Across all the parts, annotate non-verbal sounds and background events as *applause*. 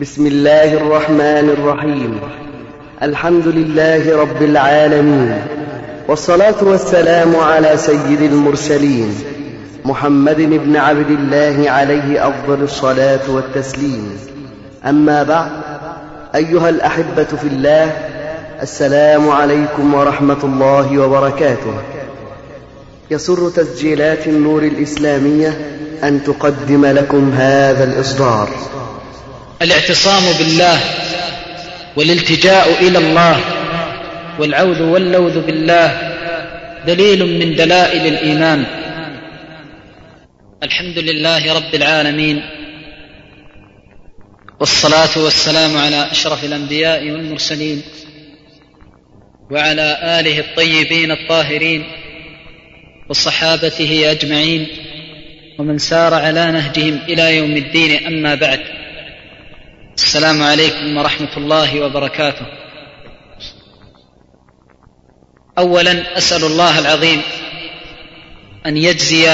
بسم الله الرحمن الرحيم. الحمد لله رب العالمين. والصلاة والسلام على سيد المرسلين محمد بن عبد الله عليه أفضل الصلاة والتسليم. أما بعد أيها الأحبة في الله السلام عليكم ورحمة الله وبركاته. يسر تسجيلات النور الإسلامية أن تقدم لكم هذا الإصدار. الاعتصام بالله والالتجاء إلى الله والعوذ واللوذ بالله دليل من دلائل الإيمان. الحمد لله رب العالمين والصلاة والسلام على أشرف الأنبياء والمرسلين وعلى آله الطيبين الطاهرين وصحابته أجمعين ومن سار على نهجهم إلى يوم الدين أما بعد. السلام عليكم ورحمة الله وبركاته. أولا أسأل الله العظيم أن يجزي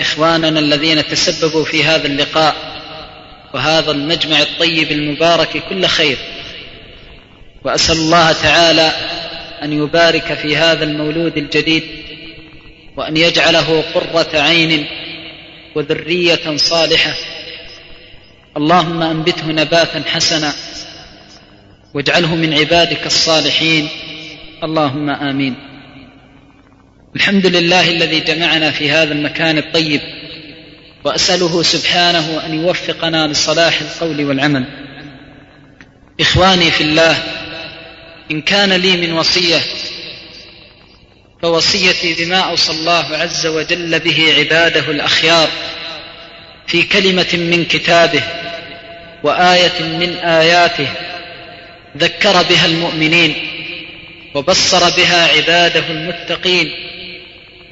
إخواننا الذين تسببوا في هذا اللقاء وهذا المجمع الطيب المبارك كل خير. وأسأل الله تعالى أن يبارك في هذا المولود الجديد وأن يجعله قرة عين وذرية صالحة اللهم أنبته نباتا حسنا واجعله من عبادك الصالحين. اللهم آمين. الحمد لله الذي جمعنا في هذا المكان الطيب وأسأله سبحانه أن يوفقنا لصلاح القول والعمل. إخواني في الله إن كان لي من وصية فوصيتي بما أوصى الله عز وجل به عباده الأخيار. في كلمة من كتابه وآية من آياته ذكر بها المؤمنين وبصر بها عباده المتقين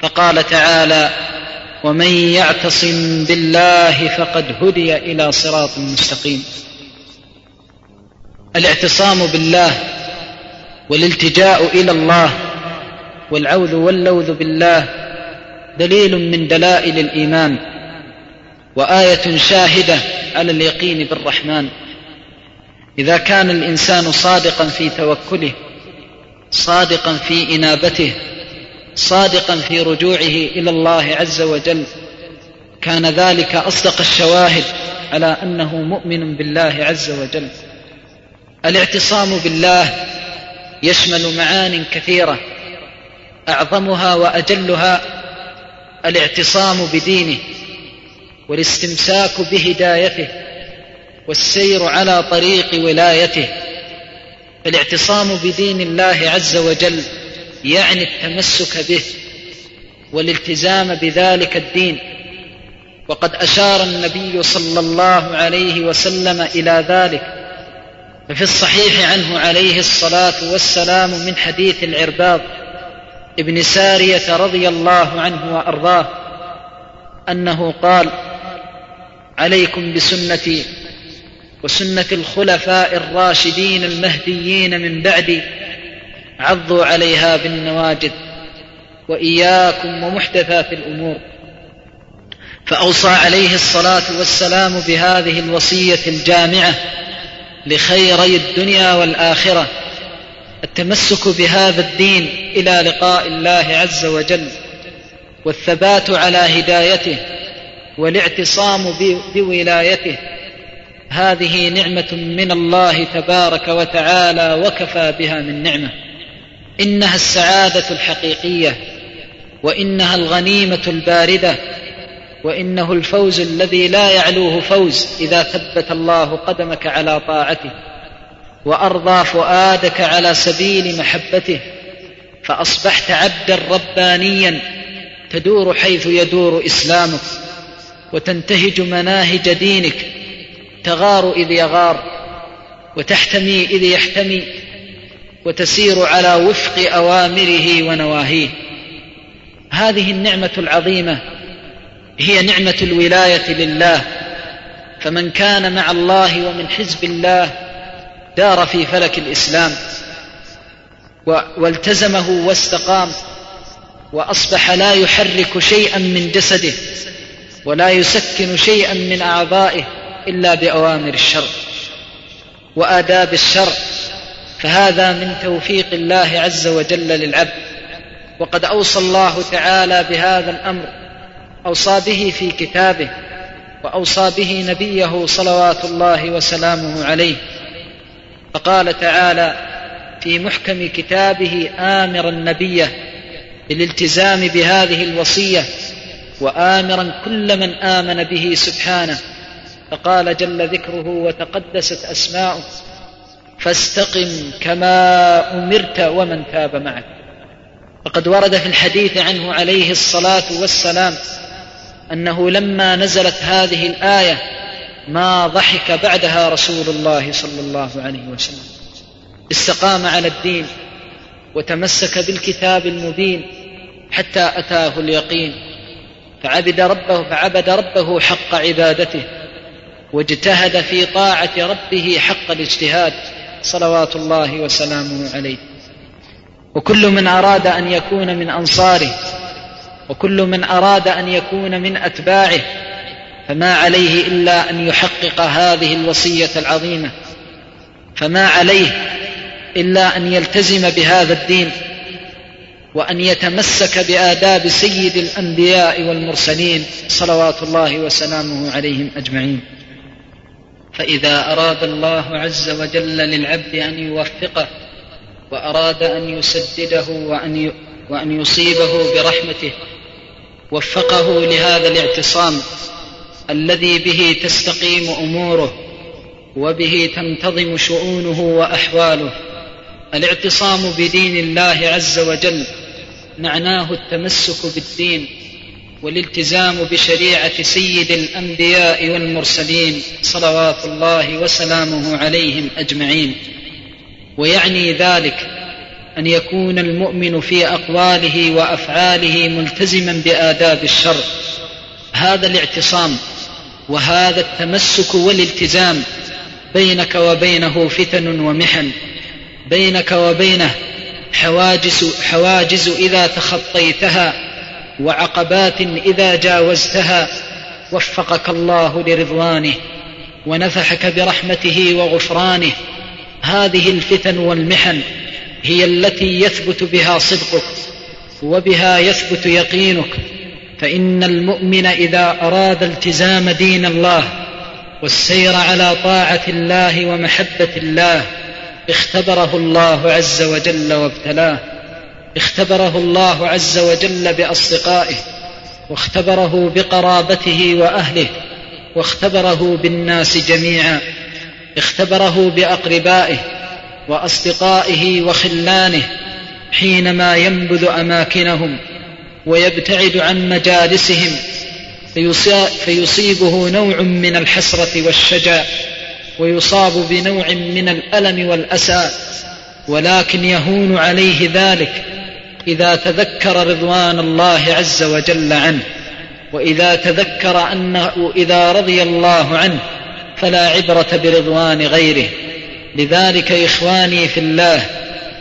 فقال تعالى ومن يعتصم بالله فقد هدي إلى صراط مستقيم. الاعتصام بالله والالتجاء إلى الله والعوذ واللوذ بالله دليل من دلائل الإيمان. وآية شاهدة على اليقين بالرحمن. إذا كان الإنسان صادقا في توكله صادقا في إنابته صادقا في رجوعه إلى الله عز وجل كان ذلك أصدق الشواهد على أنه مؤمن بالله عز وجل. الاعتصام بالله يشمل معان كثيرة أعظمها وأجلها الاعتصام بدينه. والاستمساك بهدايته والسير على طريق ولايته فالاعتصام بدين الله عز وجل يعني التمسك به والالتزام بذلك الدين. وقد أشار النبي صلى الله عليه وسلم إلى ذلك ففي الصحيح عنه عليه الصلاة والسلام من حديث العرباض ابن سارية رضي الله عنه وأرضاه أنه قال عليكم بسنتي وسنة الخلفاء الراشدين المهديين من بعدي عضوا عليها بالنواجذ وإياكم ومحدثات الأمور. فأوصى عليه الصلاة والسلام بهذه الوصية الجامعة لخيري الدنيا والآخرة التمسك بهذا الدين إلى لقاء الله عز وجل والثبات على هدايته والاعتصام بولايته. هذه نعمة من الله تبارك وتعالى وكفى بها من نعمة. إنها السعادة الحقيقية وإنها الغنيمة الباردة وإنه الفوز الذي لا يعلوه فوز إذا ثبت الله قدمك على طاعته وأرضى فؤادك على سبيل محبته فأصبحت عبدا ربانيا تدور حيث يدور إسلامك. وتنتهج مناهج دينك تغار إذ يغار وتحتمي إذ يحتمي وتسير على وفق أوامره ونواهيه. هذه النعمة العظيمة هي نعمة الولاية لله. فمن كان مع الله ومن حزب الله دار في فلك الإسلام والتزمه واستقام وأصبح لا يحرك شيئا من جسده. ولا يسكن شيئا من أعضائه إلا بأوامر الشر وآداب الشرع فهذا من توفيق الله عز وجل للعبد. وقد أوصى الله تعالى بهذا الأمر أوصى به في كتابه وأوصى به نبيه صلوات الله وسلامه عليه. فقال تعالى في محكم كتابه آمرا نبيه بالالتزام بهذه الوصية وآمرا كل من آمن به سبحانه فقال جل ذكره وتقدست أسماؤه فاستقم كما أمرت ومن تاب معك. فقد ورد في الحديث عنه عليه الصلاة والسلام أنه لما نزلت هذه الآية ما ضحك بعدها رسول الله صلى الله عليه وسلم. استقام على الدين وتمسك بالكتاب المبين حتى أتاه اليقين. فعبد ربه فعبد ربه حق عبادته واجتهد في طاعة ربه حق الاجتهاد. صلوات الله وسلامه عليه. وكل من أراد أن يكون من أنصاره وكل من أراد أن يكون من أتباعه فما عليه إلا أن يحقق هذه الوصية العظيمة. فما عليه إلا أن يلتزم بهذا الدين. وأن يتمسك بآداب سيد الأنبياء والمرسلين صلوات الله وسلامه عليهم أجمعين. فإذا أراد الله عز وجل للعبد أن يوفقه وأراد أن يسدده وأن وأن يصيبه برحمته وفقه لهذا الاعتصام الذي به تستقيم أموره وبه تنتظم شؤونه وأحواله الاعتصام بدين الله عز وجل معناه التمسك بالدين والالتزام بشريعة سيد الأنبياء والمرسلين صلوات الله وسلامه عليهم أجمعين. ويعني ذلك أن يكون المؤمن في أقواله وأفعاله ملتزما بآداب الشر. هذا الاعتصام وهذا التمسك والالتزام بينك وبينه فتن ومحن. بينك وبينه حواجز حواجز إذا تخطيتها وعقبات إذا جاوزتها وفقك الله لرضوانه ونفحك برحمته وغفرانه. هذه الفتن والمحن هي التي يثبت بها صدقك وبها يثبت يقينك. فإن المؤمن إذا أراد التزام دين الله والسير على طاعة الله ومحبة الله اختبره الله عز وجل وابتلاه. اختبره الله عز وجل بأصدقائه واختبره بقرابته وأهله واختبره بالناس جميعا اختبره بأقربائه وأصدقائه وخلانه حينما ينبذ أماكنهم ويبتعد عن مجالسهم فيصيبه نوع من الحسرة والشجا ويصاب بنوع من الألم والأسى ولكن يهون عليه ذلك إذا تذكر رضوان الله عز وجل عنه وإذا تذكر انه اذا رضي الله عنه فلا عبرة برضوان غيره. لذلك إخواني في الله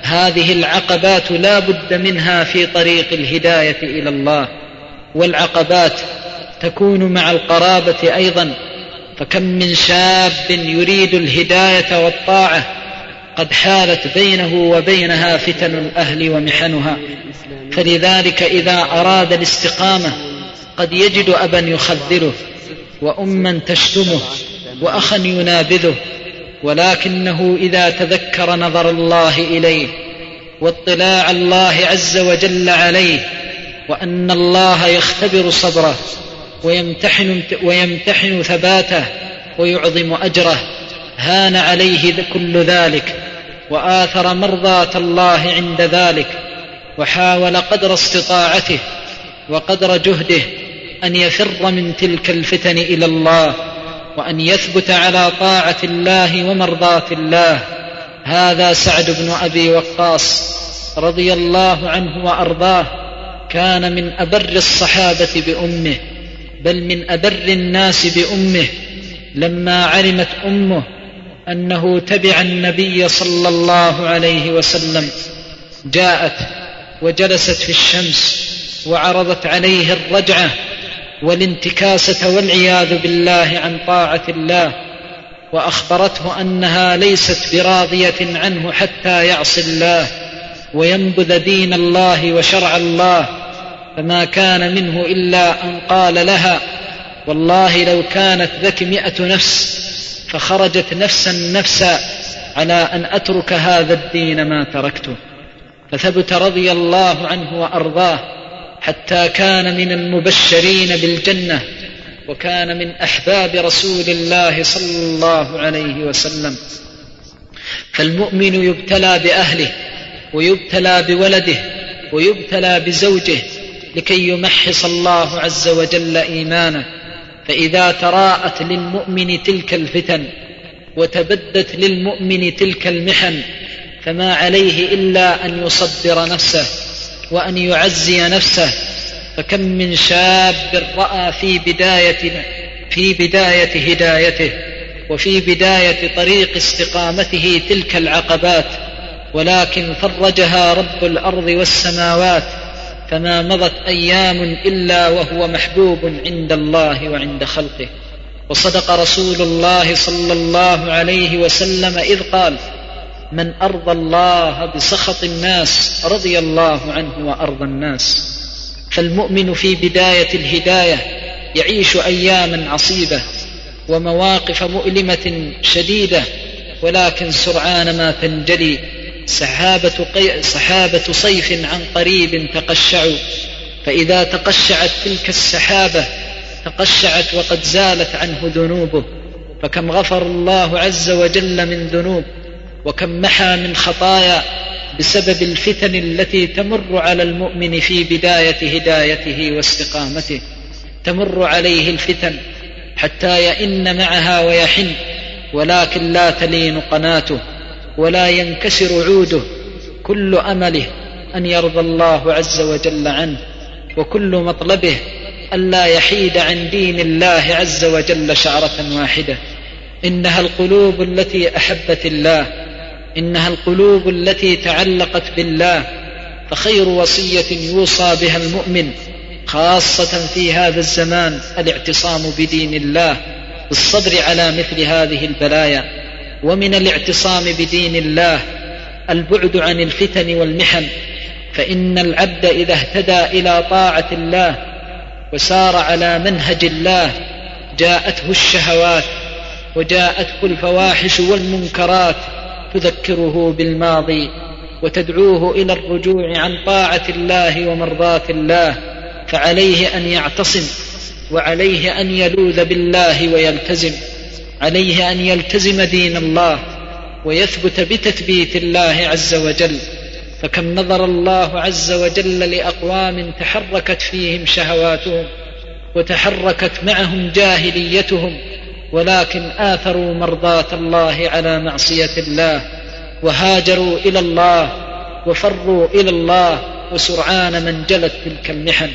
هذه العقبات لا بد منها في طريق الهداية إلى الله والعقبات تكون مع القرابة أيضا فكم من شاب يريد الهداية والطاعة قد حالت بينه وبينها فتن الأهل ومحنها. فلذلك إذا أراد الاستقامة قد يجد أبا يخذله وأما تشتمه وأخا ينابذه ولكنه إذا تذكر نظر الله إليه واطلاع الله عز وجل عليه وأن الله يختبر صبره ويمتحن, ويمتحن ثباته ويعظم أجره. هان عليه كل ذلك وآثر مرضاة الله عند ذلك وحاول قدر استطاعته وقدر جهده أن يفر من تلك الفتن إلى الله وأن يثبت على طاعة الله ومرضاة الله. هذا سعد بن أبي وقاص رضي الله عنه وأرضاه كان من أبر الصحابة بأمه. بل من أبر الناس بأمه لما علمت أمه أنه تبع النبي صلى الله عليه وسلم. جاءت وجلست في الشمس وعرضت عليه الرجعة والانتكاسة والعياذ بالله عن طاعة الله وأخبرته أنها ليست براضية عنه حتى يعصي الله وينبذ دين الله وشرع الله فما كان منه إلا أن قال لها والله لو كانت لك مئة نفس فخرجت نفسا نفسا على أن أترك هذا الدين ما تركته. فثبت رضي الله عنه وأرضاه حتى كان من المبشرين بالجنة وكان من أحباب رسول الله صلى الله عليه وسلم. فالمؤمن يبتلى بأهله ويبتلى بولده ويبتلى بزوجه لكي يمحص الله عز وجل إيمانه. فإذا تراءت للمؤمن تلك الفتن وتبدت للمؤمن تلك المحن فما عليه إلا أن يصبر نفسه وأن يعزي نفسه. فكم من شاب رأى في بدايه في بداية هدايته وفي بداية طريق استقامته تلك العقبات ولكن فرجها رب الأرض والسماوات فما مضت أيام إلا وهو محبوب عند الله وعند خلقه. وصدق رسول الله صلى الله عليه وسلم إذ قال من ارضى الله بسخط الناس رضي الله عنه وأرضى الناس فالمؤمن في بداية الهداية يعيش أياما عصيبة ومواقف مؤلمة شديدة ولكن سرعان ما تنجلي سحابة, قي... سحابة صيف عن قريب تقشعوا. فإذا تقشعت تلك السحابة تقشعت وقد زالت عنه ذنوبه. فكم غفر الله عز وجل من ذنوب وكم محى من خطايا بسبب الفتن التي تمر على المؤمن في بداية هدايته واستقامته. تمر عليه الفتن حتى يئن معها ويحن ولكن لا تلين قناته. ولا ينكسر عوده. كل أمله أن يرضى الله عز وجل عنه وكل مطلبه الا يحيد عن دين الله عز وجل شعرة واحدة. إنها القلوب التي أحبت الله إنها القلوب التي تعلقت بالله. فخير وصية يوصى بها المؤمن خاصة في هذا الزمان الاعتصام بدين الله بالصبر على مثل هذه البلايا. ومن الاعتصام بدين الله البعد عن الفتن والمحن فإن العبد إذا اهتدى إلى طاعة الله وسار على منهج الله جاءته الشهوات وجاءته الفواحش والمنكرات تذكره بالماضي وتدعوه إلى الرجوع عن طاعة الله ومرضاة الله فعليه أن يعتصم وعليه أن يلوذ بالله ويلتزم. عليه أن يلتزم دين الله ويثبت بتثبيت الله عز وجل. فكم نظر الله عز وجل لأقوام تحركت فيهم شهواتهم وتحركت معهم جاهليتهم ولكن آثروا مرضاة الله على معصية الله وهاجروا إلى الله وفروا إلى الله وسرعان من جلت تلك المحن.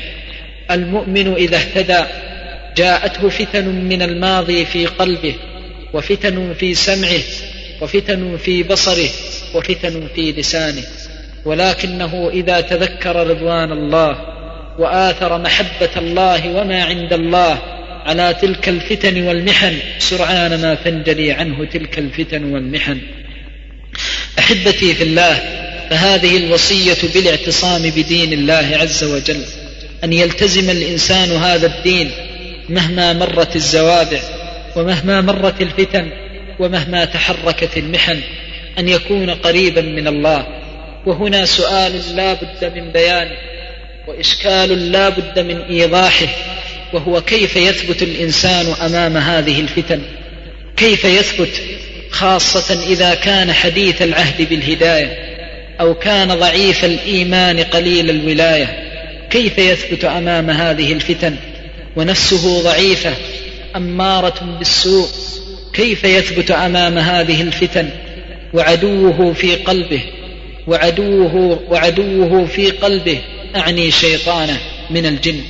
المؤمن إذا اهتدى جاءته فتن من الماضي في قلبه وفتن في سمعه وفتن في بصره وفتن في لسانه. ولكنه إذا تذكر رضوان الله وآثر محبة الله وما عند الله على تلك الفتن والمحن سرعان ما تنجلي عنه تلك الفتن والمحن. أحبتي في الله فهذه الوصية بالاعتصام بدين الله عز وجل أن يلتزم الإنسان هذا الدين مهما مرت الزوابع ومهما مرت الفتن ومهما تحركت المحن أن يكون قريبا من الله. وهنا سؤال لا بد من بيانه وإشكال لا بد من إيضاحه وهو كيف يثبت الإنسان أمام هذه الفتن؟ كيف يثبت خاصة إذا كان حديث العهد بالهداية أو كان ضعيف الإيمان قليل الولاية؟ كيف يثبت أمام هذه الفتن؟ ونفسه ضعيفة أمارة بالسوء كيف يثبت أمام هذه الفتن؟ وعدوه في قلبه وعدوه وعدوه في قلبه أعني شيطانه من الجن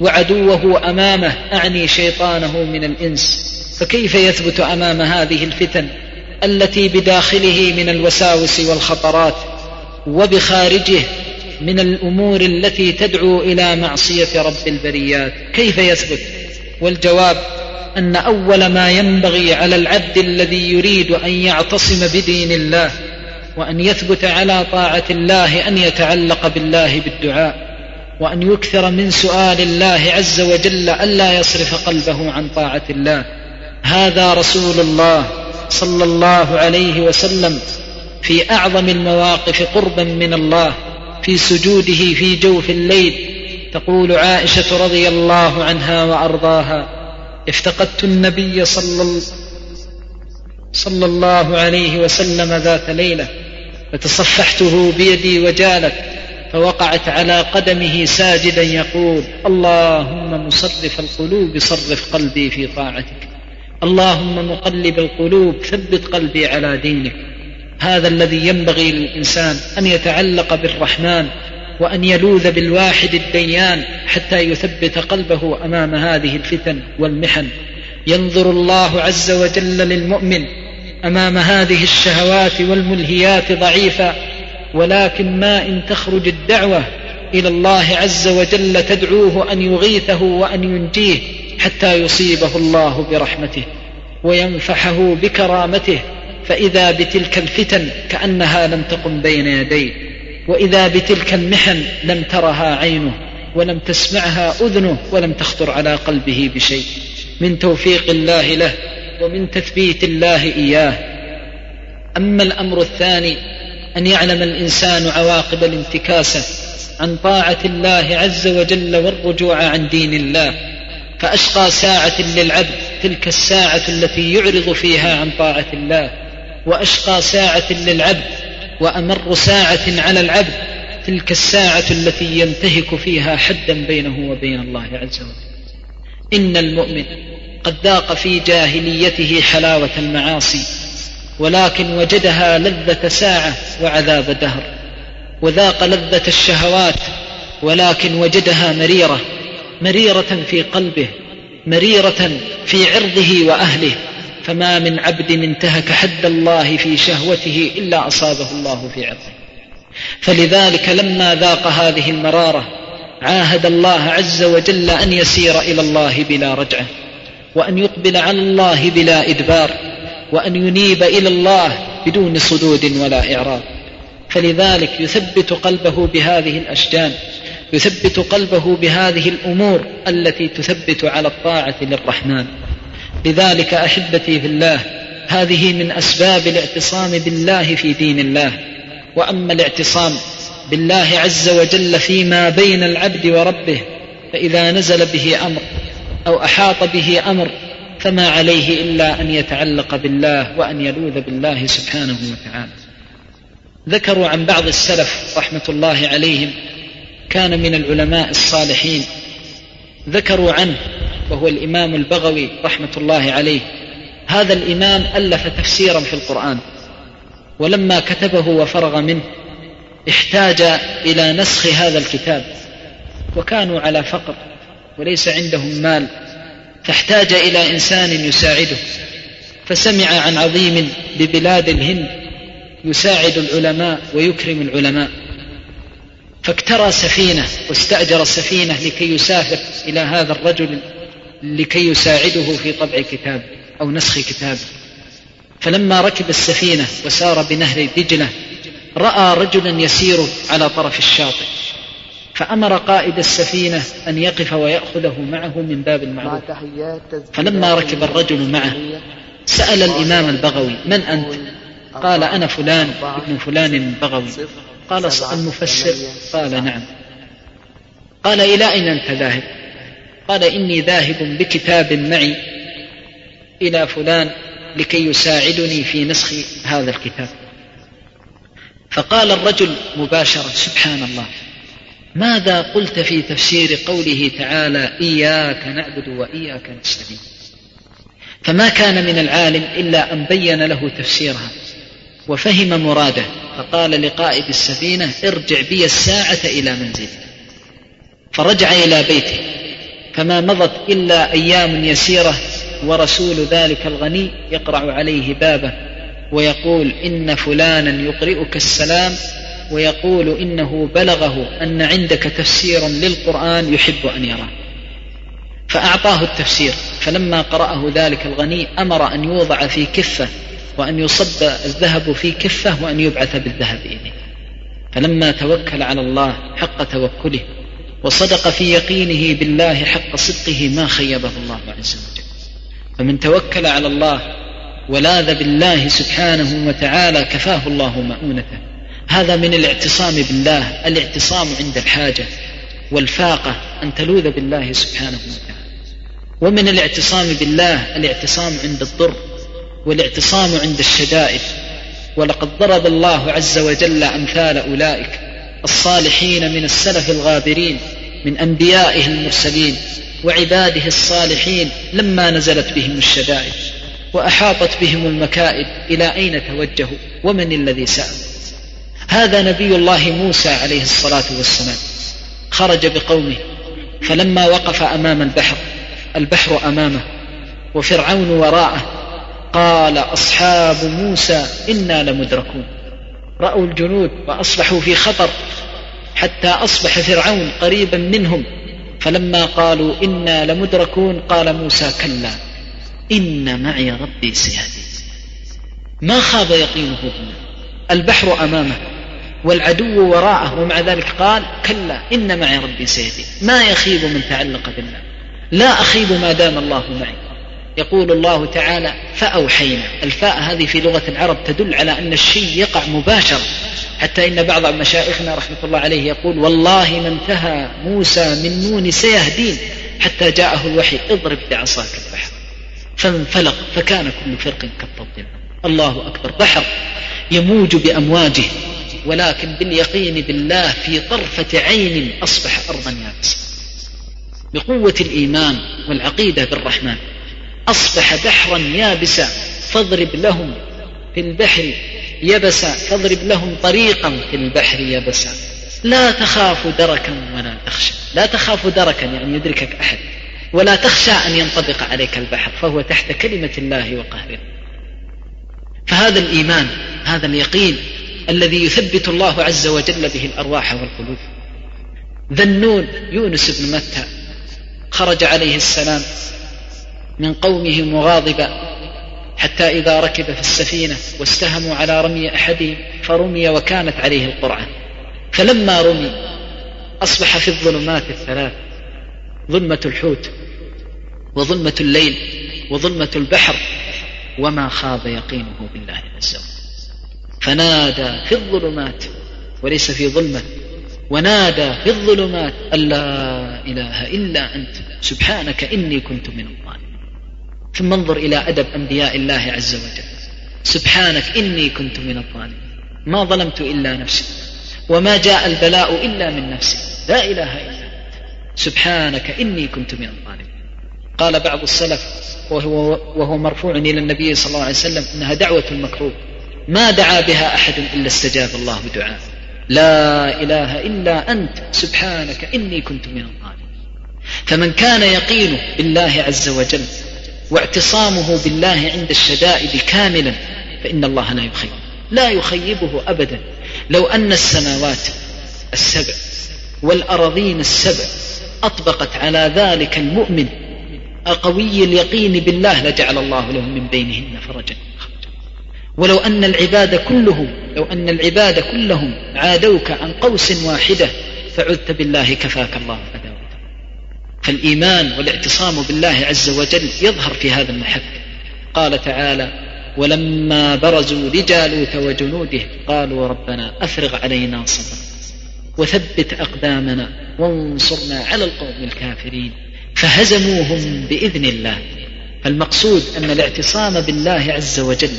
وعدوه أمامه أعني شيطانه من الإنس. فكيف يثبت أمام هذه الفتن التي بداخله من الوساوس والخطرات وبخارجه من الأمور التي تدعو إلى معصية رب البريات؟ كيف يثبت؟ والجواب أن أول ما ينبغي على العبد الذي يريد أن يعتصم بدين الله وأن يثبت على طاعة الله أن يتعلق بالله بالدعاء وأن يكثر من سؤال الله عز وجل الا يصرف قلبه عن طاعة الله. هذا رسول الله صلى الله عليه وسلم في أعظم المواقف قربا من الله في سجوده في جوف الليل تقول عائشة رضي الله عنها وأرضاها افتقدت النبي صلى صلى الله عليه وسلم ذات ليلة فتصفحته بيدي وجالت فوقعت على قدمه ساجدا يقول اللهم مصرف القلوب صرف قلبي في طاعتك. اللهم مقلب القلوب ثبت قلبي على دينك. هذا الذي ينبغي للإنسان أن يتعلق بالرحمن وأن يلوذ بالواحد الديان حتى يثبت قلبه أمام هذه الفتن والمحن. ينظر الله عز وجل للمؤمن أمام هذه الشهوات والملهيات ضعيفا ولكن ما إن تخرج الدعوة إلى الله عز وجل تدعوه أن يغيثه وأن ينجيه حتى يصيبه الله برحمته وينفحه بكرامته فإذا بتلك الفتن كأنها لم تقم بين يديه. وإذا بتلك المحن لم ترها عينه ولم تسمعها أذنه ولم تخطر على قلبه بشيء. من توفيق الله له ومن تثبيت الله إياه. أما الأمر الثاني أن يعلم الإنسان عواقب الانتكاسة عن طاعة الله عز وجل والرجوع عن دين الله فأشقى ساعة للعبد تلك الساعة التي يعرض فيها عن طاعة الله وأشقى ساعة للعبد وأمر ساعة على العبد تلك الساعة التي ينتهك فيها حدا بينه وبين الله عز وجل. إن المؤمن قد ذاق في جاهليته حلاوة المعاصي ولكن وجدها لذة ساعة وعذاب دهر. وذاق لذة الشهوات ولكن وجدها مريرة مريرة في قلبه مريرة في عرضه وأهله. فما من عبد انتهك حد الله في شهوته إلا أصابه الله في عرضه فلذلك لما ذاق هذه المرارة عاهد الله عز وجل أن يسير إلى الله بلا رجعة وأن يقبل على الله بلا إدبار وأن ينيب إلى الله بدون صدود ولا اعراض فلذلك يثبت قلبه بهذه الأشجان يثبت قلبه بهذه الأمور التي تثبت على الطاعة للرحمن. لذلك أحبتي في الله هذه من أسباب الاعتصام بالله في دين الله. وأما الاعتصام بالله عز وجل فيما بين العبد وربه فإذا نزل به أمر أو أحاط به أمر فما عليه إلا أن يتعلق بالله وأن يلوذ بالله سبحانه وتعالى. ذكروا عن بعض السلف رحمة الله عليهم كان من العلماء الصالحين ذكروا عنه وهو الإمام البغوي رحمة الله عليه. هذا الإمام ألف تفسيرا في القرآن ولما كتبه وفرغ منه احتاج إلى نسخ هذا الكتاب. وكانوا على فقر وليس عندهم مال. فاحتاج إلى إنسان يساعده. فسمع عن عظيم ببلاد الهند يساعد العلماء ويكرم العلماء. فاكترى سفينة واستأجر السفينه لكي يسافر إلى هذا الرجل لكي يساعده في طبع كتاب أو نسخ كتاب. فلما ركب السفينة وسار بنهر دجلة رأى رجلا يسير على طرف الشاطئ. فأمر قائد السفينة أن يقف ويأخذه معه من باب المعروف. فلما ركب الرجل معه سأل الإمام البغوي من أنت؟ قال أنا فلان ابن فلان البغوي قال المفسر. قال نعم. قال إلى أين أنت ذاهب؟ قال إني ذاهب بكتاب معي إلى فلان لكي يساعدني في نسخ هذا الكتاب. فقال الرجل مباشرة سبحان الله ماذا قلت في تفسير قوله تعالى إياك نعبد وإياك نستعين؟ فما كان من العالم إلا أن بين له تفسيرها وفهم مراده. فقال لقائد السفينة ارجع بي الساعة إلى منزلي فرجع إلى بيته. فما مضت إلا أيام يسيرة ورسول ذلك الغني يقرع عليه بابه ويقول إن فلانا يقرئك السلام ويقول إنه بلغه أن عندك تفسيرا للقرآن يحب أن يراه فأعطاه التفسير فلما قرأه ذلك الغني أمر أن يوضع في كفة وأن يصب الذهب في كفة وأن يبعث بالذهب إليه فلما توكل على الله حق توكله وصدق في يقينه بالله حق صدقه ما خيبه الله عز وجل. فمن توكل على الله ولاذ بالله سبحانه وتعالى كفاه الله مؤونته. هذا من الاعتصام بالله الاعتصام عند الحاجة والفاقة أن تلوذ بالله سبحانه وتعالى. ومن الاعتصام بالله الاعتصام عند الضر والاعتصام عند الشدائد. ولقد ضرب الله عز وجل أمثال أولئك الصالحين من السلف الغابرين من أنبيائه المرسلين وعباده الصالحين لما نزلت بهم الشدائد وأحاطت بهم المكائد إلى أين توجهوا؟ ومن الذي سأل؟ هذا نبي الله موسى عليه الصلاة والسلام. خرج بقومه فلما وقف أمام البحر البحر أمامه وفرعون وراءه قال أصحاب موسى إنا لمدركون. رأوا الجنود وأصبحوا في خطر حتى أصبح فرعون قريبا منهم. فلما قالوا إنا لمدركون قال موسى كلا إن معي ربي سيهدي. ما خاب يقينه بالله البحر أمامه والعدو وراءه. ومع ذلك قال كلا إن معي ربي سيهدي. ما يخيب من تعلق بالله. لا أخيب ما دام الله معي. يقول الله تعالى فأوحينا. الفاء هذه في لغة العرب تدل على أن الشيء يقع مباشرة حتى إن بعض مشايخنا رحمة الله عليه يقول والله ما انتهى موسى من نون سيهدين حتى جاءه الوحي اضرب بعصاك البحر. فانفلق فكان كل فرق كالطود الله أكبر. بحر يموج بأمواجه ولكن باليقين بالله في طرفة عين أصبح أرضا يابسة. بقوة الإيمان والعقيدة بالرحمن أصبح بحرا يابسا فاضرب لهم في البحر يبسا فاضرب لهم طريقا في البحر يبسا. لا تخاف دركا ولا تخشى. لا تخاف دركا يعني يدركك أحد. ولا تخشى أن ينطبق عليك البحر فهو تحت كلمة الله وقهره. فهذا الإيمان هذا اليقين الذي يثبت الله عز وجل به الأرواح والقلوب. ذنون يونس بن متى خرج عليه السلام من قومه مغاضبا حتى إذا ركب في السفينة واستهموا على رمي أحدهم فرمي وكانت عليه القرعة. فلما رمي أصبح في الظلمات الثلاث ظلمة الحوت وظلمة الليل وظلمة البحر وما خاب يقينه بالله عز وجل. فنادى في الظلمات وليس في ظلمة ونادى في الظلمات أن لا إله إلا أنت سبحانك إني كنت من ثم انظر إلى أدب أنبياء الله عز وجل. سبحانك إني كنت من الظالمين. ما ظلمت إلا نفسي وما جاء البلاء إلا من نفسي. لا إله إلا أنت. سبحانك إني كنت من الظالمين. قال بعض السلف وهو, وهو مرفوع إلى النبي صلى الله عليه وسلم إنها دعوة المكروه. ما دعا بها أحد إلا استجاب الله دعاء لا إله إلا أنت. سبحانك إني كنت من الظالمين. فمن كان يقينه بالله عز وجل واعتصامه بالله عند الشدائد كاملا فإن الله لا يخيب لا يخيبه أبدا. لو أن السماوات السبع والأراضين السبع أطبقت على ذلك المؤمن القوي اليقين بالله لجعل الله له من بينهن فرجا. ولو أن العباد كلهم لو أن العباد كلهم عادوك عن قوس واحدة فعذت بالله كفاك الله. فالإيمان والاعتصام بالله عز وجل يظهر في هذا المحك. قال تعالى ولما برزوا لجالوت وجنوده قالوا ربنا أفرغ علينا صبرا وثبت أقدامنا وانصرنا على القوم الكافرين فهزموهم بإذن الله. فالمقصود أن الاعتصام بالله عز وجل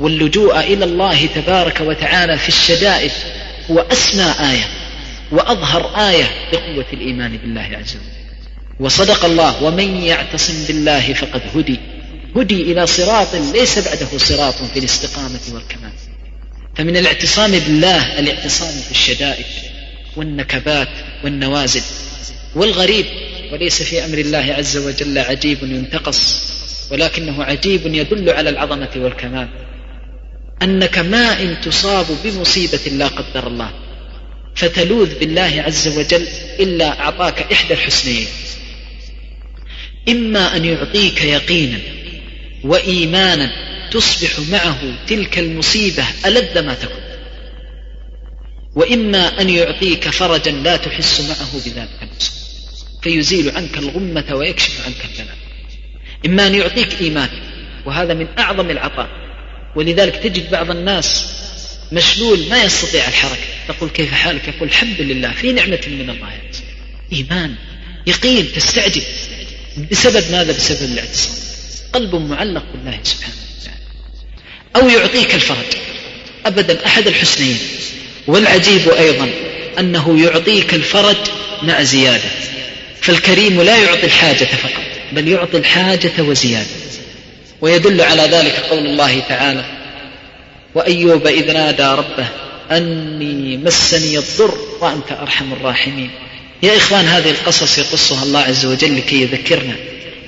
واللجوء إلى الله تبارك وتعالى في الشدائد هو أسمى آية وأظهر آية لقوة الإيمان بالله عز وجل. وصدق الله ومن يعتصم بالله فقد هدي. هدي إلى صراط ليس بعده صراط في الاستقامة والكمال. فمن الاعتصام بالله الاعتصام في الشدائد والنكبات والنوازل والغريب وليس في أمر الله عز وجل عجيب ينتقص ولكنه عجيب يدل على العظمة والكمال. أنك ما إن تصاب بمصيبة لا قدر الله فتلوذ بالله عز وجل إلا أعطاك إحدى الحسنيين إما أن يعطيك يقينا وإيمانا تصبح معه تلك المصيبة ألذ ما تكون. وإما أن يعطيك فرجا لا تحس معه بذلك المصيبة فيزيل عنك الغمة ويكشف عنك البلاء إما أن يعطيك إيمان وهذا من أعظم العطاء. ولذلك تجد بعض الناس مشلول ما يستطيع الحركة. تقول كيف حالك؟ يقول الحمد لله في نعمة من الله. إيمان يقين تستعجب بسبب ماذا؟ بسبب الاعتصام. قلب معلق بالله سبحانه وتعالى. أو يعطيك الفرج. أبدا أحد الحسنين والعجيب أيضا أنه يعطيك الفرج مع زيادة. فالكريم لا يعطي الحاجة فقط بل يعطي الحاجة وزيادة. ويدل على ذلك قول الله تعالى وأيوب إذ نادى ربه أني مسني الضر وأنت أرحم الراحمين. يا إخوان هذه القصص يقصها الله عز وجل لكي يذكرنا.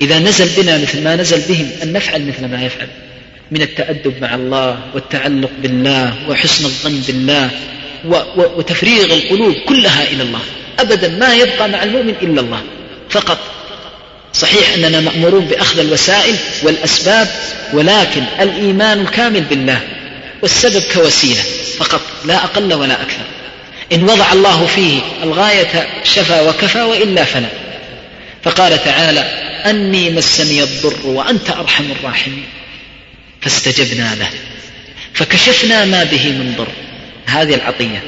إذا نزل بنا مثل ما نزل بهم أن نفعل مثل ما يفعل. من التأدب مع الله والتعلق بالله وحسن الظن بالله وتفريغ القلوب كلها إلى الله. أبدا ما يبقى مع المؤمن إلا الله. فقط صحيح أننا مأمورون بأخذ الوسائل والأسباب ولكن الإيمان الكامل بالله والسبب كوسيلة. فقط لا أقل ولا أكثر. إن وضع الله فيه الغاية شفى وكفى وإلا فلا فقال تعالى أني مسني الضر وأنت أرحم الراحمين. فاستجبنا له. فكشفنا ما به من ضر. هذه العطية.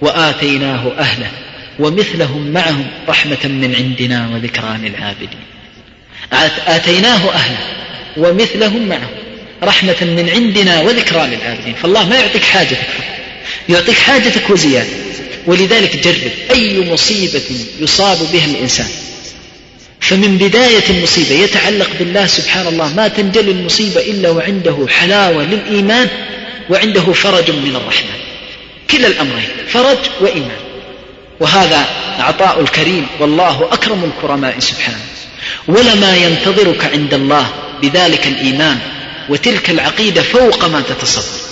وآتيناه أهله ومثلهم معهم رحمة من عندنا وذكرى للعابدين. آتيناه أهله ومثلهم معهم رحمة من عندنا وذكرى للعابدين. فالله ما يعطيك حاجتك فقط يعطيك حاجتك وزيادة. ولذلك جرب. أي مصيبة يصاب بها الإنسان. فمن بداية المصيبة يتعلق بالله سبحان الله ما تنجلي المصيبة إلا وعنده حلاوة للإيمان وعنده فرج من الرحمن كلا الأمرين فرج وإيمان. وهذا عطاء الكريم والله أكرم الكرماء سبحانه. ولما ينتظرك عند الله بذلك الإيمان وتلك العقيدة فوق ما تتصور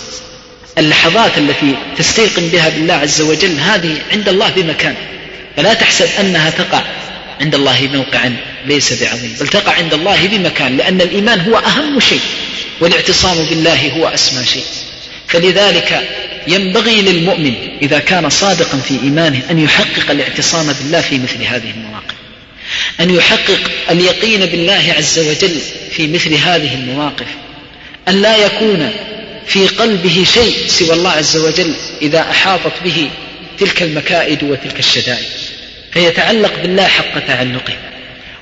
اللحظات التي تستيقن بها بالله عز وجل هذه عند الله بمكان. فلا تحسب أنها تقع عند الله موقعا ليس بعظيم. بل تقع عند الله بمكان لأن الإيمان هو أهم شيء والاعتصام بالله هو أسمى شيء. فلذلك ينبغي للمؤمن إذا كان صادقا في إيمانه أن يحقق الاعتصام بالله في مثل هذه المواقف أن يحقق اليقين بالله عز وجل في مثل هذه المواقف. أن لا يكون في قلبه شيء سوى الله عز وجل إذا أحاطت به تلك المكائد وتلك الشدائد. فيتعلق بالله حق تعلقه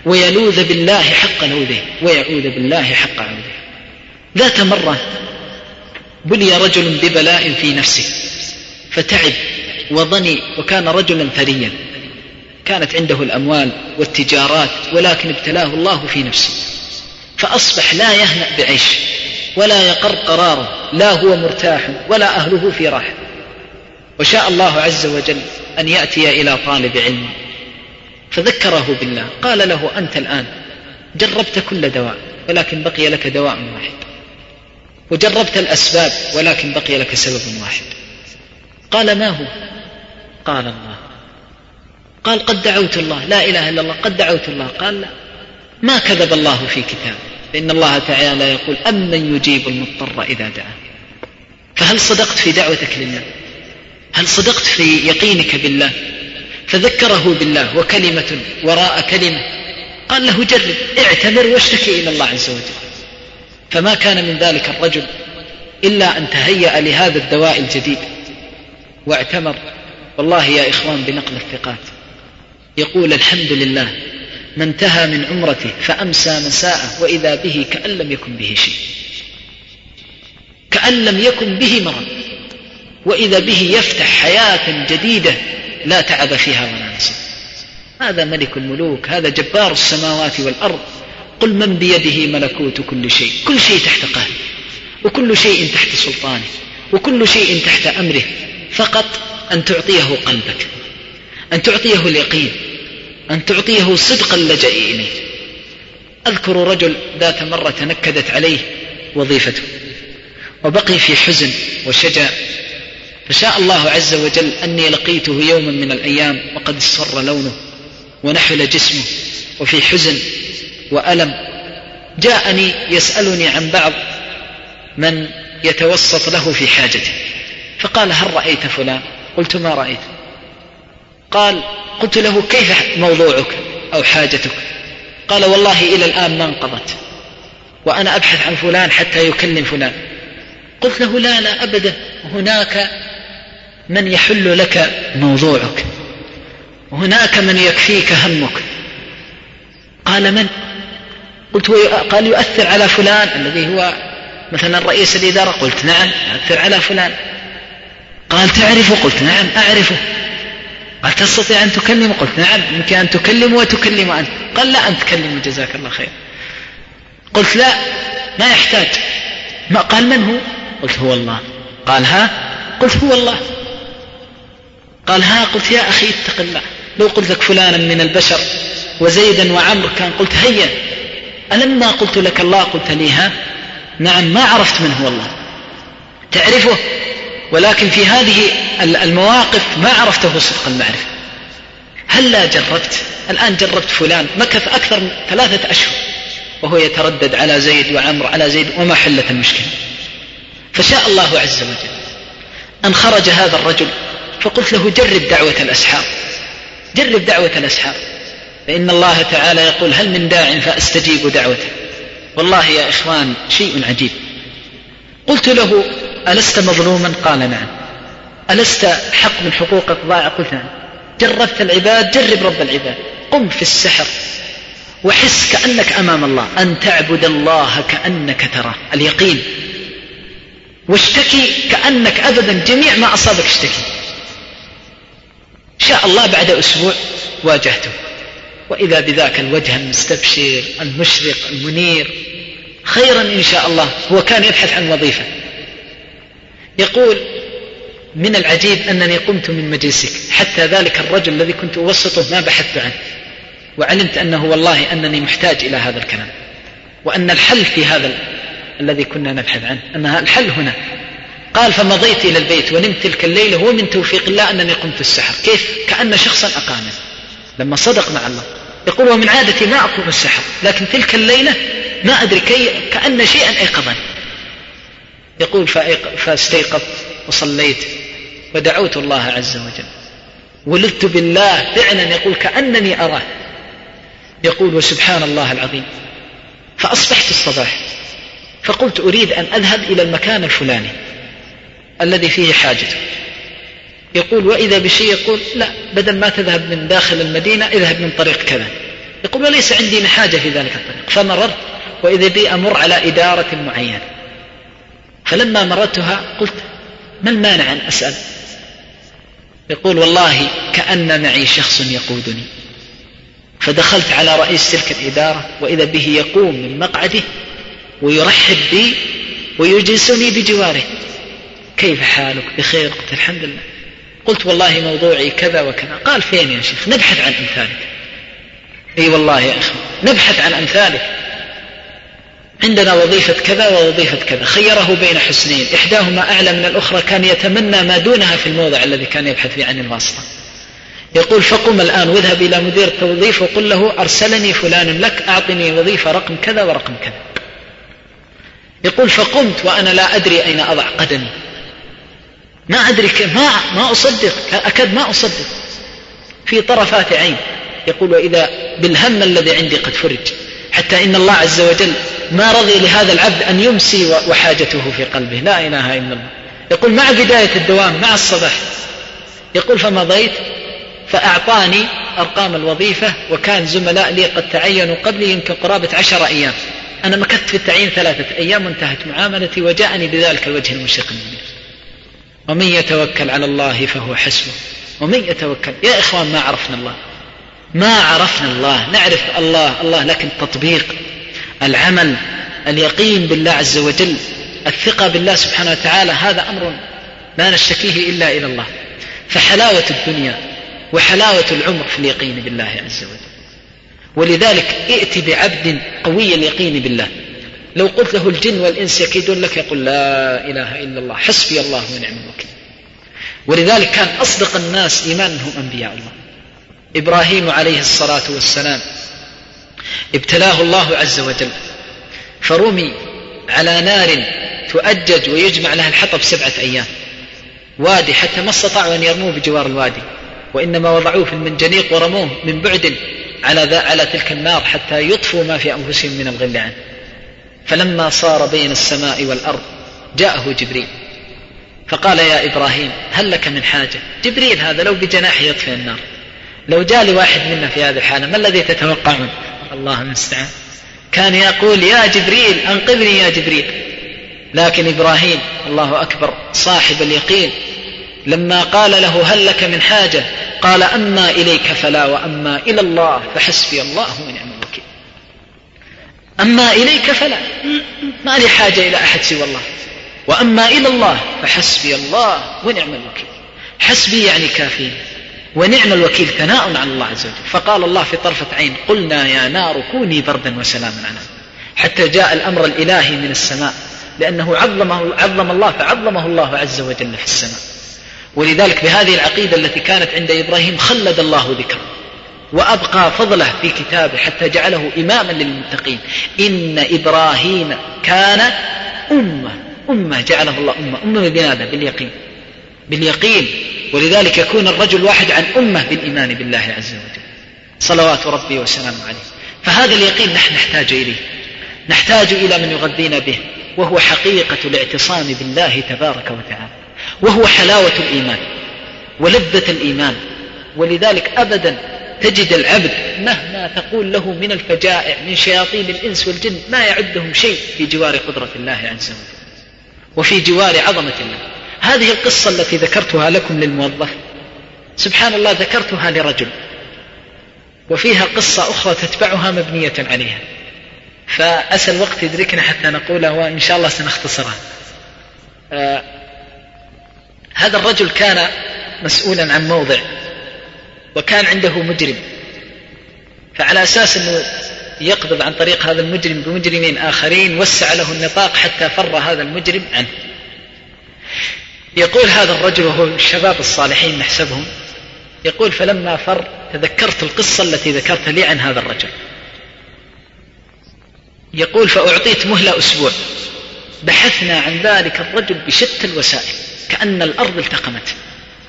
ويلوذ بالله حق لوذه ويعوذ بالله حق عوذه ذات مرة بلي رجل ببلاء في نفسه فتعب وضني وكان رجلا ثريا. كانت عنده الأموال والتجارات ولكن ابتلاه الله في نفسه. فأصبح لا يهنأ بعيش ولا يقر قراره. لا هو مرتاح ولا أهله في راحة وشاء الله عز وجل أن يأتي إلى طالب علم. فذكره بالله. قال له أنت الآن جربت كل دواء ولكن بقي لك دواء واحد. وجربت الأسباب ولكن بقي لك سبب واحد. قال ما هو؟ قال الله. قال قد دعوت الله. لا إله إلا الله قد دعوت الله. قال لا. ما كذب الله في كتابه فإن الله تعالى يقول أمن يجيب المضطر إذا دعاه فهل صدقت في دعوتك لله؟ هل صدقت في يقينك بالله؟ فذكره بالله وكلمة وراء كلمة. قال له جرب اعتمر واشتكي إلى الله عز وجل. فما كان من ذلك الرجل إلا أن تهيأ لهذا الدواء الجديد. واعتمر والله يا إخوان بنقل الثقات. يقول الحمد لله ما انتهى من عمرته فأمسى مساءه وإذا به كأن لم يكن به شيء. كأن لم يكن به مرض. وإذا به يفتح حياة جديدة لا تعب فيها ولا نصب هذا ملك الملوك هذا جبار السماوات والأرض. قل من بيده ملكوت كل شيء. كل شيء تحت قهره. وكل شيء تحت سلطانه. وكل شيء تحت أمره. فقط أن تعطيه قلبك. أن تعطيه اليقين. أن تعطيه صدق اللجأ إليه أذكر رجل ذات مرة تنكدت عليه وظيفته وبقي في حزن وشجع فشاء الله عز وجل أني لقيته يوما من الأيام وقد اصفر لونه ونحل جسمه وفي حزن وألم. جاءني يسألني عن بعض من يتوسط له في حاجته فقال هل رأيت فلان؟ قلت ما رأيت. قال قلت له كيف موضوعك أو حاجتك؟ قال والله إلى الآن ما انقضت وأنا أبحث عن فلان حتى يكلم فلان. قلت له لا لا أبدا هناك من يحل لك موضوعك. وهناك من يكفيك همك. قال من؟ قلت قال يؤثر على فلان الذي هو مثلا رئيس الإدارة. قلت نعم يؤثر على فلان. قال تعرفه؟ قلت نعم أعرفه. قال تستطيع أن تكلمه قلت نعم يمكن أن تكلمه وتكلم أنت. قال لا أنت تكلمه جزاك الله خير. قلت لا ما يحتاج. ما قال من هو؟ قلت هو الله. قال ها؟ قلت هو الله. قال ها؟ قلت يا أخي اتق الله. لو قلت لك فلانا من البشر وزيدا وعمر كان قلت هيا. ألما قلت لك الله؟ قلت لي ها؟ نعم ما عرفت من هو الله. تعرفه؟ ولكن في هذه المواقف ما عرفته صدق المعرفة. هل لا جربت؟ الآن جربت فلان مكث أكثر من ثلاثة أشهر وهو يتردد على زيد وعمر على زيد وما حلت المشكلة. فشاء الله عز وجل أن خرج هذا الرجل فقلت له جرب دعوة الأسحار. جرب دعوة الأسحار. فإن الله تعالى يقول هل من داع فأستجيب دعوته. والله يا إخوان شيء عجيب. قلت له ألست مظلوما؟ قال نعم. ألست حق من حقوقك ضائع قلت نعم. جربت العباد جرب رب العباد. قم في السحر وحس كأنك أمام الله. أن تعبد الله كأنك تراه. اليقين. واشتكي كأنك أبدا. جميع ما أصابك اشتكي. شاء الله بعد أسبوع واجهته. وإذا بذاك الوجه المستبشر المشرق المنير خيرا إن شاء الله. هو كان يبحث عن وظيفة. يقول من العجيب أنني قمت من مجلسك. حتى ذلك الرجل الذي كنت أوسطه ما بحثت عنه. وعلمت أنه والله أنني محتاج إلى هذا الكلام. وأن الحل في هذا الذي كنا نبحث عنه أن الحل هنا. قال فمضيت إلى البيت ونمت تلك الليلة ومن توفيق الله أنني قمت السحر. كيف؟ كأن شخصا أقام. لما صدق مع الله. يقول ومن عادتي ما أقوم السحر لكن تلك الليلة ما أدري كي كأن شيئا أيقظني. يقول فاستيقظت وصليت ودعوت الله عز وجل. ولدت بالله فعلا يقول كأنني أراه. يقول وسبحان الله العظيم. فأصبحت الصباح. فقلت أريد أن أذهب إلى المكان الفلاني الذي فيه حاجته يقول وإذا بشيء يقول لا بدل ما تذهب من داخل المدينة اذهب من طريق كذا. يقول وليس عندي حاجة في ذلك الطريق. فمررت وإذا بي أمر على إدارة معينة. فلما مررتها قلت ما المانع أن أسأل؟ يقول والله كأن معي شخص يقودني. فدخلت على رئيس تلك الإدارة وإذا به يقوم من مقعده ويرحب بي ويجلسني بجواره. كيف حالك؟ بخير؟ قلت الحمد لله. قلت والله موضوعي كذا وكذا. قال فين يا شيخ؟ نبحث عن أمثالك. أي والله يا أخي نبحث عن أمثالك. عندنا وظيفة كذا ووظيفة كذا. خيره بين حسنين. إحداهما أعلى من الأخرى كان يتمنى ما دونها في الموضع الذي كان يبحث فيه عن الواسطة. يقول فقم الآن واذهب إلى مدير التوظيف وقل له أرسلني فلان لك أعطني وظيفة رقم كذا ورقم كذا. يقول فقمت وأنا لا أدري أين أضع قدمي ما أدري كيف ما, ما أصدق أكاد ما أصدق. في طرفات عين. يقول وإذا بالهم الذي عندي قد فرج. حتى إن الله عز وجل ما رضي لهذا العبد أن يمسي وحاجته في قلبه. لا إله إلا الله. يقول مع بداية الدوام مع الصباح. يقول فمضيت فأعطاني أرقام الوظيفة وكان زملاء لي قد تعينوا قبلي يمكن قرابة عشر أيام. أنا مكثت في التعيين ثلاثة أيام وانتهت معاملتي وجاءني بذلك الوجه المشرق المنير ومن يتوكل على الله فهو حسبه. ومن يتوكل يا إخوان ما عرفنا الله. ما عرفنا الله. نعرف الله. الله لكن تطبيق. العمل اليقين بالله عز وجل الثقة بالله سبحانه وتعالى هذا أمر لا نشتكيه إلا إلى الله. فحلاوة الدنيا وحلاوة العمر في اليقين بالله عز وجل. ولذلك ائت بعبد قوي اليقين بالله. لو قلت له الجن والإنس يكيدون لك يقول لا إله إلا الله حسبي الله ونعم الوكيل. ولذلك كان أصدق الناس إيمانا هم أنبياء الله. إبراهيم عليه الصلاة والسلام. ابتلاه الله عز وجل. فرمي على نار تؤجج ويجمع لها الحطب سبعة أيام. وادي حتى ما استطاعوا أن يرموه بجوار الوادي. وإنما وضعوه في المنجنيق ورموه من بعد على ذا على تلك النار حتى يطفوا ما في أنفسهم من الغل عنه. فلما صار بين السماء والأرض جاءه جبريل. فقال يا إبراهيم هل لك من حاجة؟ جبريل هذا لو بجناح يطفئ النار. لو جاء لواحد منا في هذه الحالة ما الذي تتوقعون الله المستعان. كان يقول يا جبريل أنقذني يا جبريل. لكن إبراهيم الله أكبر صاحب اليقين لما قال له هل لك من حاجة؟ قال أما إليك فلا وأما إلى الله فحسبي الله ونعم الوكيل. أما إليك فلا ما لي حاجة إلى أحد سوى الله. وأما إلى الله فحسبي الله ونعم الوكيل. حسبي يعني كافين ونعم الوكيل ثناء على الله عز وجل. فقال الله في طرفة عين قلنا يا نار كوني بردا وسلاما على حتى جاء الأمر الإلهي من السماء لأنه عظمه عظم الله فعظمه الله عز وجل في السماء. ولذلك بهذه العقيدة التي كانت عند إبراهيم خلد الله ذكره. وأبقى فضله في كتابه حتى جعله إماما للمتقين. إن إبراهيم كان أمة أمة جعله الله أمة أمة بماذا باليقين. باليقين. ولذلك يكون الرجل واحد عن أمة بالإيمان بالله عز وجل. صلوات ربي وسلامه عليه. فهذا اليقين نحن نحتاج إليه. نحتاج إلى من يغذينا به. وهو حقيقة الاعتصام بالله تبارك وتعالى. وهو حلاوة الإيمان. ولذة الإيمان. ولذلك أبدا تجد العبد مهما تقول له من الفجائع من شياطين الإنس والجن ما يعدهم شيء في جوار قدرة الله عز وجل. وفي جوار عظمة الله. هذه القصة التي ذكرتها لكم للموظف. سبحان الله ذكرتها لرجل. وفيها قصة أخرى تتبعها مبنية عليها. فأسأل الوقت يدركنا حتى نقولها وإن شاء الله سنختصرها. آه هذا الرجل كان مسؤولا عن موضع وكان عنده مجرم. فعلى أساس أنه يقبض عن طريق هذا المجرم بمجرمين آخرين وسع له النطاق حتى فر هذا المجرم عنه. يقول هذا الرجل وهو الشباب الصالحين نحسبهم يقول فلما فر تذكرت القصة التي ذكرت لي عن هذا الرجل. يقول فأعطيت مهلة أسبوع. بحثنا عن ذلك الرجل بشتى الوسائل كأن الأرض التقمت.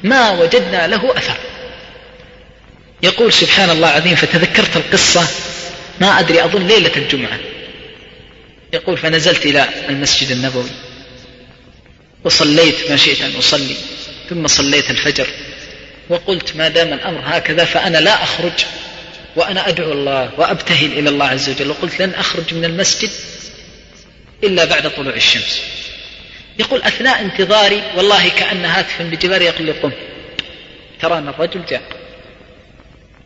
ما وجدنا له أثر. يقول سبحان الله العظيم فتذكرت القصة ما أدري أظن ليلة الجمعة. يقول فنزلت إلى المسجد النبوي. وصليت ما شئت أن أصلي ثم صليت الفجر وقلت ما دام الأمر هكذا فأنا لا أخرج وأنا أدعو الله وأبتهل إلى الله عز وجل. وقلت لن أخرج من المسجد إلا بعد طلوع الشمس. يقول أثناء انتظاري والله كأن هاتفا بجواري يقول لي قم. ترانا الرجل جاء.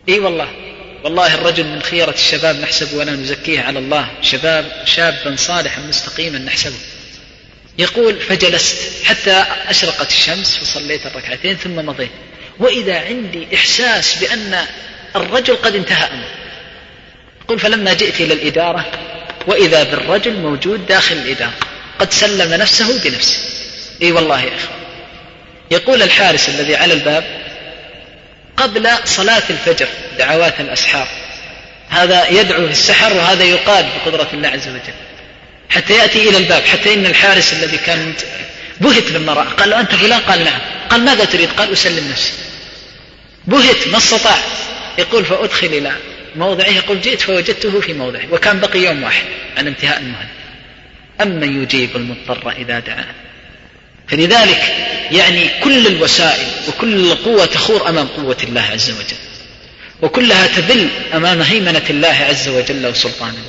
إي والله والله الرجل من خيرة الشباب نحسب ولا نزكيه على الله. شباب شابا صالحا مستقيما نحسبه. يقول فجلست حتى أشرقت الشمس فصليت الركعتين ثم مضيت. وإذا عندي إحساس بأن الرجل قد انتهى أمره يقول فلما جئت إلى الإدارة وإذا بالرجل موجود داخل الإدارة قد سلم نفسه بنفسه. إي والله يا اخوان يقول الحارس الذي على الباب قبل صلاة الفجر دعوات الأسحار هذا يدعو في السحر وهذا يقاد بقدرة الله عز وجل. حتى يأتي إلى الباب حتى إن الحارس الذي كان بهت لما رأى قال له أنت فلان؟ قال نعم. قال ماذا تريد؟ قال أسلم نفسي. بهت ما استطاع. يقول فأدخل إلى موضعه يقول جئت فوجدته في موضعه وكان بقي يوم واحد عن انتهاء المهلة أمن يجيب المضطر إذا دعاه؟ فلذلك يعني كل الوسائل وكل القوة تخور أمام قوة الله عز وجل وكلها تذل أمام هيمنة الله عز وجل وسلطانه.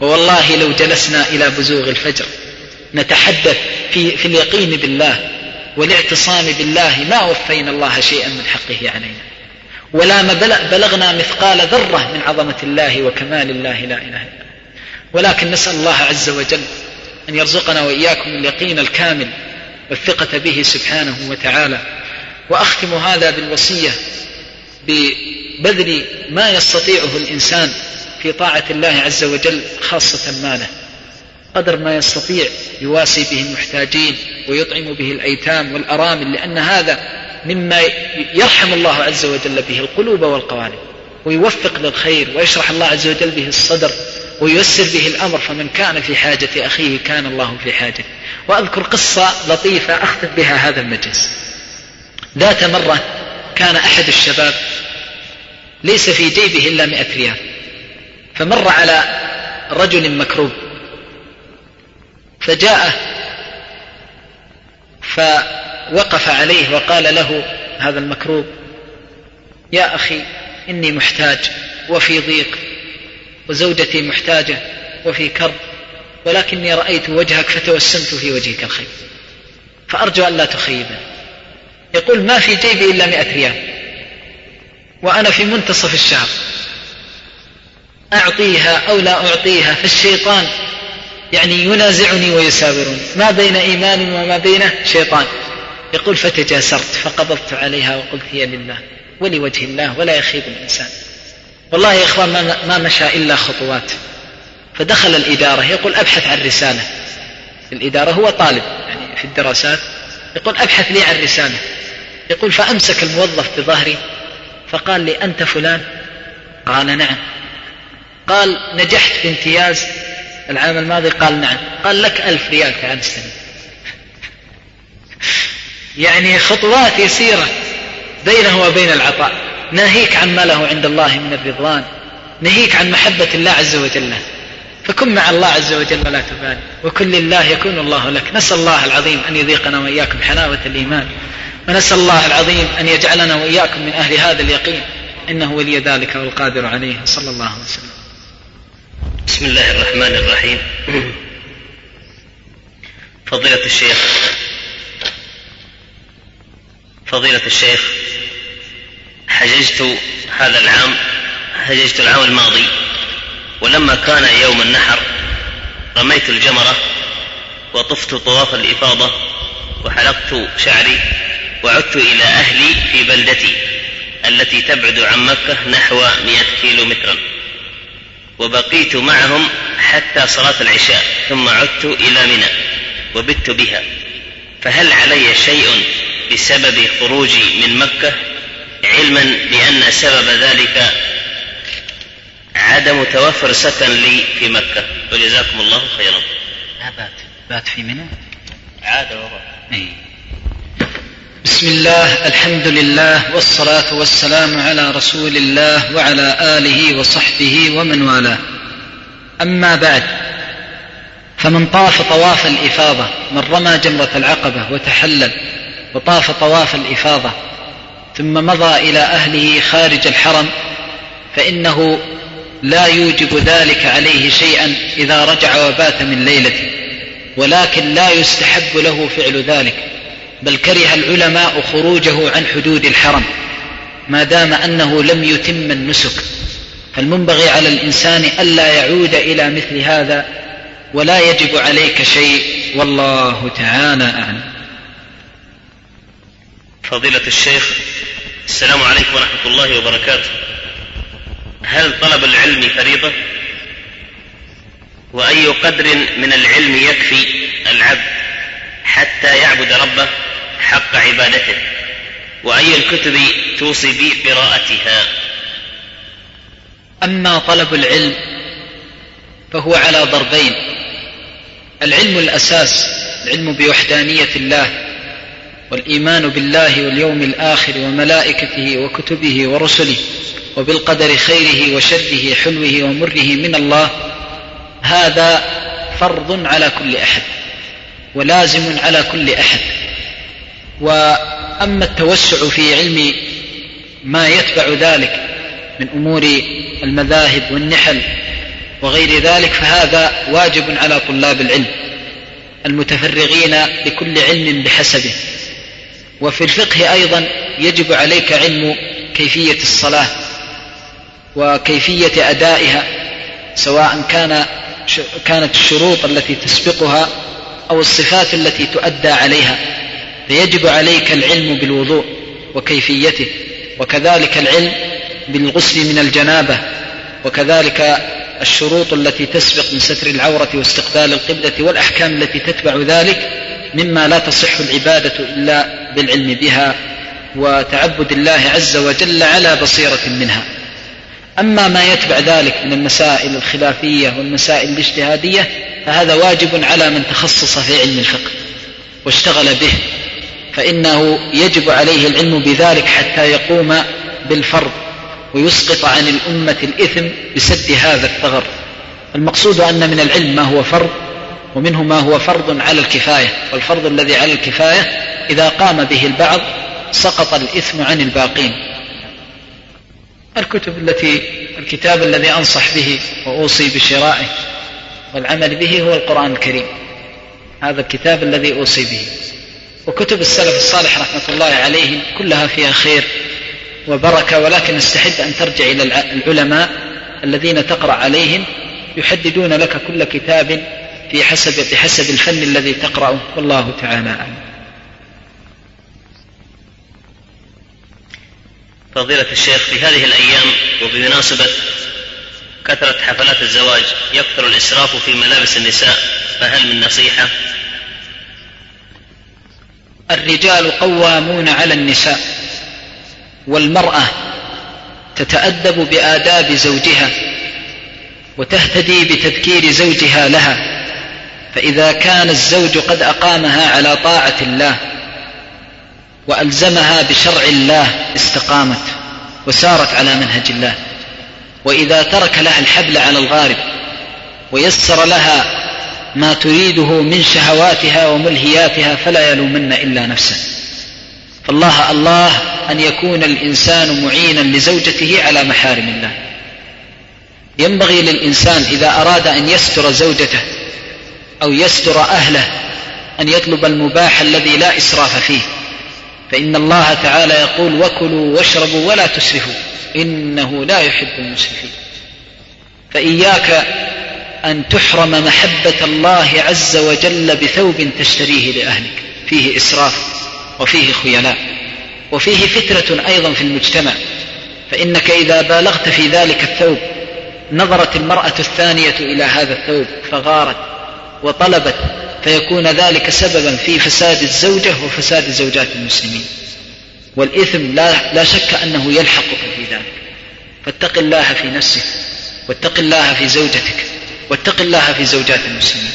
ووالله لو جلسنا إلى بزوغ الفجر نتحدث في, في اليقين بالله والاعتصام بالله ما وفينا الله شيئا من حقه علينا. ولا ما بلغنا مثقال ذرة من عظمة الله وكمال الله لا إله إلا ولكن نسأل الله عز وجل أن يرزقنا وإياكم اليقين الكامل والثقة به سبحانه وتعالى. وأختم هذا بالوصية ببذل ما يستطيعه الإنسان في طاعة الله عز وجل خاصة ماله قدر ما يستطيع يواسي به المحتاجين ويطعم به الأيتام والأرامل لأن هذا مما يرحم الله عز وجل به القلوب والقوالب ويوفق للخير ويشرح الله عز وجل به الصدر وييسر به الأمر فمن كان في حاجة أخيه كان الله في حاجة. وأذكر قصة لطيفة أختم بها هذا المجلس. ذات مرة كان أحد الشباب ليس في جيبه إلا مئة ريال. فمر على رجل مكروب فجاءه فوقف عليه وقال له هذا المكروب يا أخي إني محتاج وفي ضيق وزوجتي محتاجة وفي كرب ولكني رأيت وجهك فتوسمت في وجهك الخير فأرجو أن لا تخيبني. يقول ما في جيبي إلا مئة ريال وأنا في منتصف الشهر. أعطيها أو لا أعطيها فالشيطان يعني ينازعني ويساورني ما بين إيمان وما بين شيطان. يقول فتجاسرت فقبضت عليها وقلت هي لله ولوجه الله ولا يخيب الإنسان. والله يا إخوان ما مشى إلا خطوات. فدخل الإدارة يقول أبحث عن رسالة. الإدارة هو طالب يعني في الدراسات يقول أبحث لي عن رسالة. يقول فأمسك الموظف بظهري فقال لي أنت فلان؟ قال نعم. قال نجحت بامتياز العام الماضي؟ قال نعم. قال لك ألف ريال تعال استلم يعني خطوات يسيرة بينه وبين العطاء. ناهيك عما له عند الله من الرضوان. نهيك عن محبة الله عز وجل. فكن مع الله عز وجل ولا تبالي. وكن لله يكون الله لك. نسأل الله العظيم أن يذيقنا وإياكم حلاوة الإيمان. ونسأل الله العظيم أن يجعلنا وإياكم من أهل هذا اليقين. إنه ولي ذلك والقادر عليه. صلى الله عليه وسلم. بسم الله الرحمن الرحيم. فضيلة الشيخ. فضيلة الشيخ حججت هذا العام حججت العام الماضي ولما كان يوم النحر رميت الجمرة وطفت طواف الإفاضة وحلقت شعري وعدت إلى أهلي في بلدتي التي تبعد عن مكة نحو مئة كيلو مترا وبقيت معهم حتى صلاة العشاء ثم عدت إلى منى وبت بها. فهل علي شيء بسبب خروجي من مكة؟ علما بأن سبب ذلك عدم توفر سكن لي في مكة. وجزاكم الله خيرا. لا بات بات في منى؟ عاد وراء. أي. بسم الله الحمد لله والصلاة والسلام على رسول الله وعلى آله وصحبه ومن والاه. أما بعد فمن طاف طواف الإفاضة من رمى جمرة العقبة وتحلل وطاف طواف الإفاضة ثم مضى إلى أهله خارج الحرم فإنه لا يوجب ذلك عليه شيئا إذا رجع وبات من ليلته ولكن لا يستحب له فعل ذلك. بل كره العلماء خروجه عن حدود الحرم ما دام أنه لم يتم النسك. فالمنبغي على الإنسان ألا يعود إلى مثل هذا ولا يجب عليك شيء. والله تعالى أعلم. فضيلة الشيخ السلام عليكم ورحمة الله وبركاته. هل طلب العلم فريضة؟ وأي قدر من العلم يكفي العبد حتى يعبد ربه؟ حق عبادته وأي الكتب توصي بقراءتها. أما طلب العلم فهو على ضربين العلم الأساس العلم بوحدانية الله والإيمان بالله واليوم الآخر وملائكته وكتبه ورسله وبالقدر خيره وشره حلوة ومره من الله هذا فرض على كل أحد ولازم على كل أحد. وأما التوسع في علم ما يتبع ذلك من أمور المذاهب والنحل وغير ذلك فهذا واجب على طلاب العلم المتفرغين لكل علم بحسبه. وفي الفقه أيضا يجب عليك علم كيفية الصلاة وكيفية أدائها سواء كان كانت الشروط التي تسبقها أو الصفات التي تؤدى عليها. فيجب عليك العلم بالوضوء وكيفيته وكذلك العلم بالغسل من الجنابة وكذلك الشروط التي تسبق من ستر العورة واستقبال القبلة والأحكام التي تتبع ذلك مما لا تصح العبادة إلا بالعلم بها وتعبد الله عز وجل على بصيرة منها. أما ما يتبع ذلك من المسائل الخلافية والمسائل الاجتهادية فهذا واجب على من تخصص في علم الفقه واشتغل به. فإنه يجب عليه العلم بذلك حتى يقوم بالفرض ويسقط عن الأمة الإثم بسد هذا الثغر. المقصود أن من العلم ما هو فرض ومنه ما هو فرض على الكفاية. والفرض الذي على الكفاية إذا قام به البعض سقط الإثم عن الباقين. الكتب التي الكتاب الذي أنصح به وأوصي بشرائه والعمل به هو القرآن الكريم. هذا الكتاب الذي أوصي به. وكتب السلف الصالح رحمة الله عليهم كلها فيها خير وبركة ولكن استحب أن ترجع إلى العلماء الذين تقرأ عليهم يحددون لك كل كتاب في حسب بحسب الفن الذي تقرأه والله تعالى أعلم فضيلة الشيخ في هذه الأيام وبمناسبة كثرة حفلات الزواج يكثر الإسراف في ملابس النساء فهل من نصيحة؟ الرجال قوامون على النساء والمرأة تتأدب بآداب زوجها وتهتدي بتذكير زوجها لها فإذا كان الزوج قد أقامها على طاعة الله وألزمها بشرع الله استقامت وسارت على منهج الله وإذا ترك لها الحبل على الغارب ويسر لها ما تريده من شهواتها وملهياتها فلا يلومن إلا نفسه. فالله الله أن يكون الإنسان معينا لزوجته على محارم الله. ينبغي للإنسان إذا أراد أن يستر زوجته أو يستر أهله أن يطلب المباح الذي لا إسراف فيه. فإن الله تعالى يقول وكلوا واشربوا ولا تسرفوا إنه لا يحب المسرفين. فإياك أن تحرم محبة الله عز وجل بثوب تشتريه لأهلك. فيه إسراف وفيه خيلاء وفيه فتنة أيضا في المجتمع. فإنك إذا بالغت في ذلك الثوب نظرت المرأة الثانية إلى هذا الثوب فغارت وطلبت فيكون ذلك سببا في فساد الزوجة وفساد زوجات المسلمين. والإثم لا, لا شك أنه يلحقك في ذلك. فاتق الله في نفسك واتق الله في زوجتك. واتق الله في زوجات المسلمين.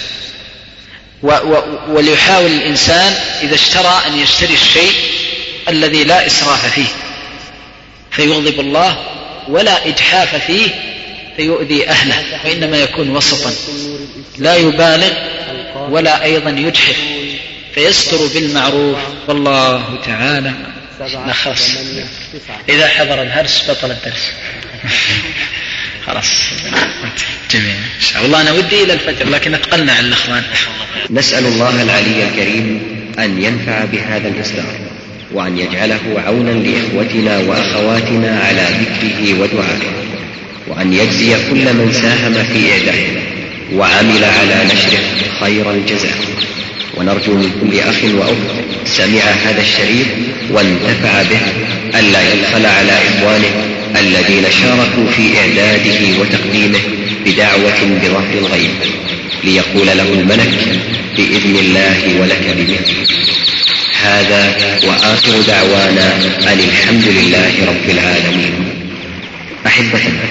وليحاول الإنسان إذا اشترى أن يشتري الشيء الذي لا إسراف فيه. فيغضب الله ولا إجحاف فيه فيؤذي أهله وإنما يكون وسطا. لا يبالغ ولا أيضا يجحف. فيستر بالمعروف والله تعالى نخص إذا حضر الهرس بطل الدرس. *laughs* خلاص. جميل. إن شاء الله أنا ودي إلى الفجر لكن أتقلنا على الإخوان. نسأل الله العلي الكريم أن ينفع بهذا الإصدار وأن يجعله عونا لإخوتنا وأخواتنا على ذكره ودعائه وأن يجزي كل من ساهم في إعداده وعمل على نشره خير الجزاء. ونرجو من كل أخ وأخت سمع هذا الشريف وانتفع به ألا يبخل على إخوانه الذين شاركوا في إعداده وتقديمه بدعوة بظهر الغيب ليقول له الملك بإذن الله ولك بمثله هذا وآخر دعوانا أن الحمد لله رب العالمين. أحبتنا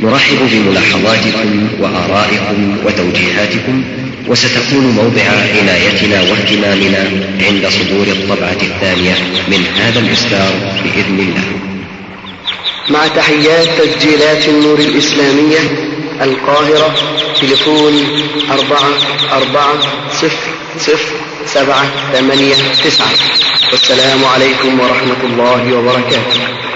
نرحب بملاحظاتكم وآرائكم وتوجيهاتكم وستكون موضع عنايتنا واهتمامنا عند صدور الطبعة الثانية من هذا الإصدار بإذن الله. مع تحيات تسجيلات النور الإسلامية القاهرة تليفون أربعة أربعة صفر صفر سبعة ثمانية تسعة. والسلام عليكم ورحمة الله وبركاته.